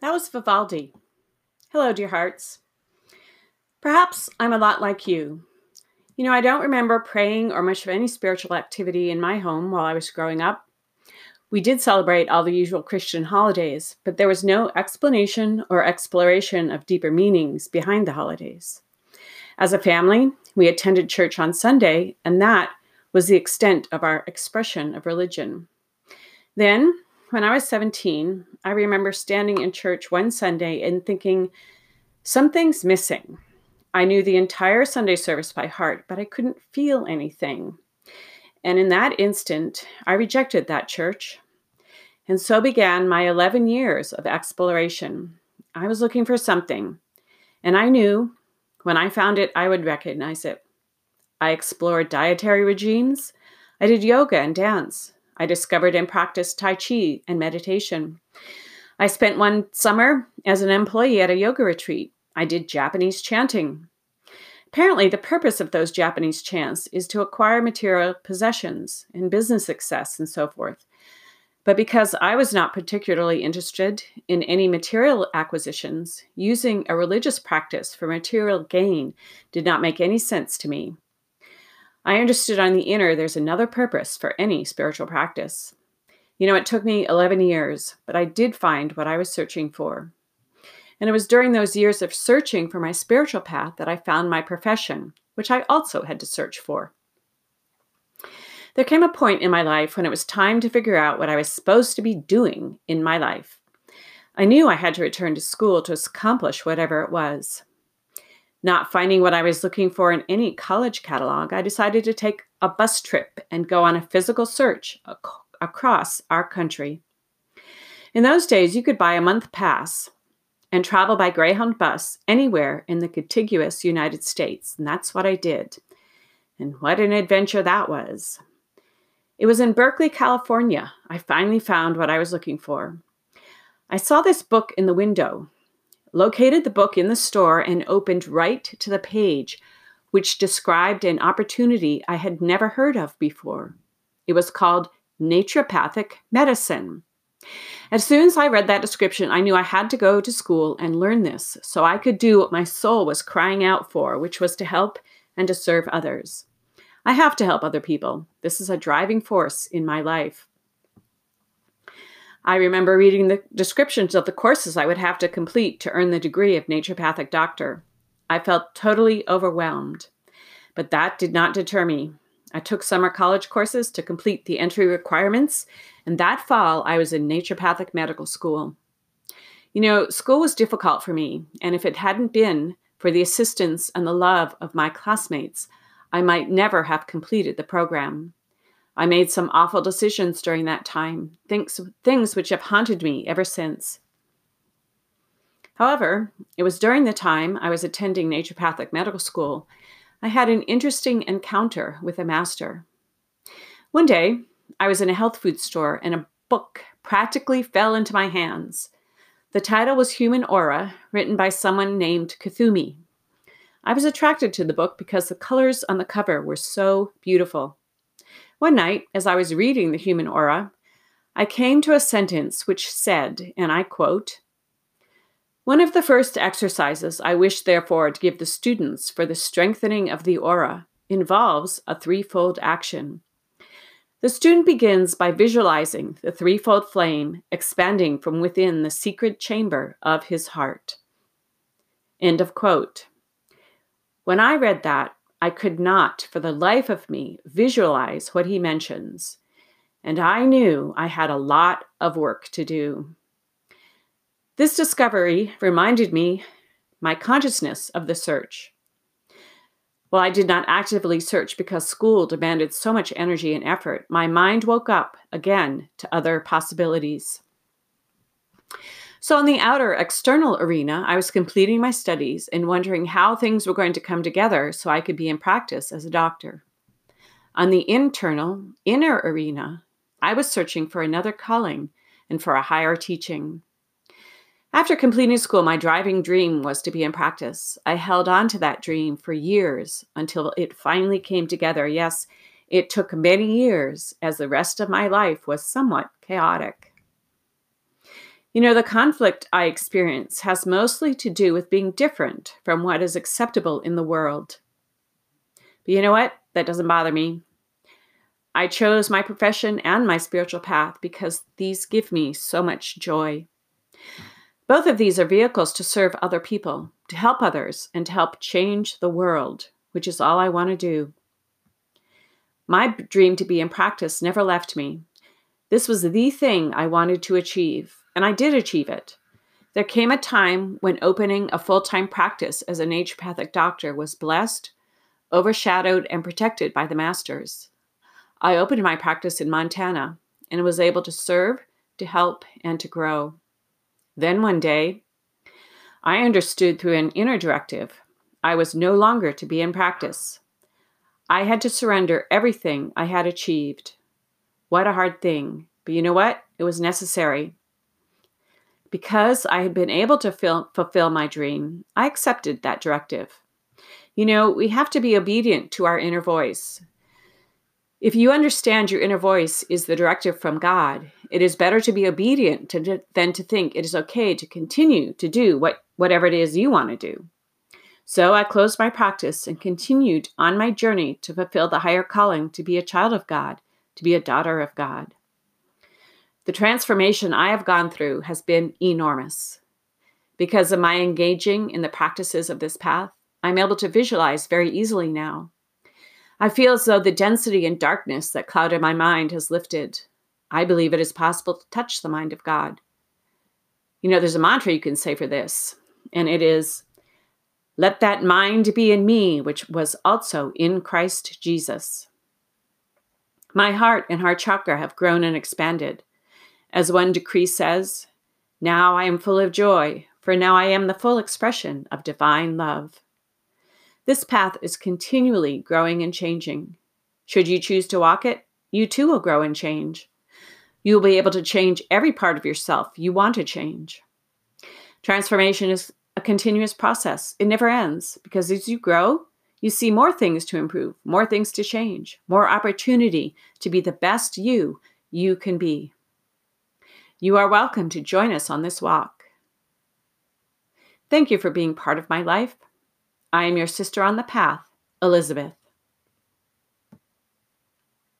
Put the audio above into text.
That was Vivaldi. Hello, dear hearts. Perhaps I'm a lot like you. You know, I don't remember praying or much of any spiritual activity in my home while I was growing up. We did celebrate all the usual Christian holidays, but there was no explanation or exploration of deeper meanings behind the holidays. As a family, we attended church on Sunday, and that was the extent of our expression of religion. Then, when I was 17, I remember standing in church one Sunday and thinking, something's missing. I knew the entire Sunday service by heart, but I couldn't feel anything. And in that instant, I rejected that church. And so began my 11 years of exploration. I was looking for something, and I knew when I found it, I would recognize it. I explored dietary regimes. I did yoga and dance. I discovered and practiced Tai Chi and meditation. I spent one summer as an employee at a yoga retreat. I did Japanese chanting. Apparently, the purpose of those Japanese chants is to acquire material possessions and business success and so forth. But because I was not particularly interested in any material acquisitions, using a religious practice for material gain did not make any sense to me. I understood on the inner there's another purpose for any spiritual practice. You know, it took me 11 years, but I did find what I was searching for. And it was during those years of searching for my spiritual path that I found my profession, which I also had to search for. There came a point in my life when it was time to figure out what I was supposed to be doing in my life. I knew I had to return to school to accomplish whatever it was. Not finding what I was looking for in any college catalog, I decided to take a bus trip and go on a physical search ac- across our country. In those days, you could buy a month pass and travel by Greyhound bus anywhere in the contiguous United States, and that's what I did. And what an adventure that was! It was in Berkeley, California. I finally found what I was looking for. I saw this book in the window, located the book in the store, and opened right to the page, which described an opportunity I had never heard of before. It was called Naturopathic Medicine. As soon as I read that description, I knew I had to go to school and learn this so I could do what my soul was crying out for, which was to help and to serve others. I have to help other people. This is a driving force in my life. I remember reading the descriptions of the courses I would have to complete to earn the degree of naturopathic doctor. I felt totally overwhelmed. But that did not deter me. I took summer college courses to complete the entry requirements, and that fall I was in naturopathic medical school. You know, school was difficult for me, and if it hadn't been for the assistance and the love of my classmates, I might never have completed the program. I made some awful decisions during that time, things, things which have haunted me ever since. However, it was during the time I was attending naturopathic medical school, I had an interesting encounter with a master. One day, I was in a health food store and a book practically fell into my hands. The title was Human Aura, written by someone named Kuthumi. I was attracted to the book because the colors on the cover were so beautiful. One night, as I was reading The Human Aura, I came to a sentence which said, and I quote, One of the first exercises I wish, therefore, to give the students for the strengthening of the aura involves a threefold action. The student begins by visualizing the threefold flame expanding from within the secret chamber of his heart. End of quote. When I read that, I could not, for the life of me, visualize what he mentions, and I knew I had a lot of work to do. This discovery reminded me my consciousness of the search. While I did not actively search because school demanded so much energy and effort, my mind woke up again to other possibilities. So, on the outer external arena, I was completing my studies and wondering how things were going to come together so I could be in practice as a doctor. On the internal, inner arena, I was searching for another calling and for a higher teaching. After completing school, my driving dream was to be in practice. I held on to that dream for years until it finally came together. Yes, it took many years, as the rest of my life was somewhat chaotic. You know, the conflict I experience has mostly to do with being different from what is acceptable in the world. But you know what? That doesn't bother me. I chose my profession and my spiritual path because these give me so much joy. Both of these are vehicles to serve other people, to help others, and to help change the world, which is all I want to do. My dream to be in practice never left me. This was the thing I wanted to achieve, and I did achieve it. There came a time when opening a full time practice as a naturopathic doctor was blessed, overshadowed, and protected by the masters. I opened my practice in Montana and was able to serve, to help, and to grow. Then one day, I understood through an inner directive I was no longer to be in practice. I had to surrender everything I had achieved. What a hard thing. But you know what? It was necessary. Because I had been able to fil- fulfill my dream, I accepted that directive. You know, we have to be obedient to our inner voice. If you understand your inner voice is the directive from God, it is better to be obedient to, than to think it is okay to continue to do what, whatever it is you want to do. So I closed my practice and continued on my journey to fulfill the higher calling to be a child of God, to be a daughter of God. The transformation I have gone through has been enormous. Because of my engaging in the practices of this path, I'm able to visualize very easily now. I feel as though the density and darkness that clouded my mind has lifted. I believe it is possible to touch the mind of God. You know, there's a mantra you can say for this, and it is Let that mind be in me, which was also in Christ Jesus. My heart and heart chakra have grown and expanded. As one decree says, Now I am full of joy, for now I am the full expression of divine love. This path is continually growing and changing. Should you choose to walk it, you too will grow and change. You will be able to change every part of yourself you want to change. Transformation is a continuous process. It never ends because as you grow, you see more things to improve, more things to change, more opportunity to be the best you you can be. You are welcome to join us on this walk. Thank you for being part of my life. I am your sister on the path, Elizabeth.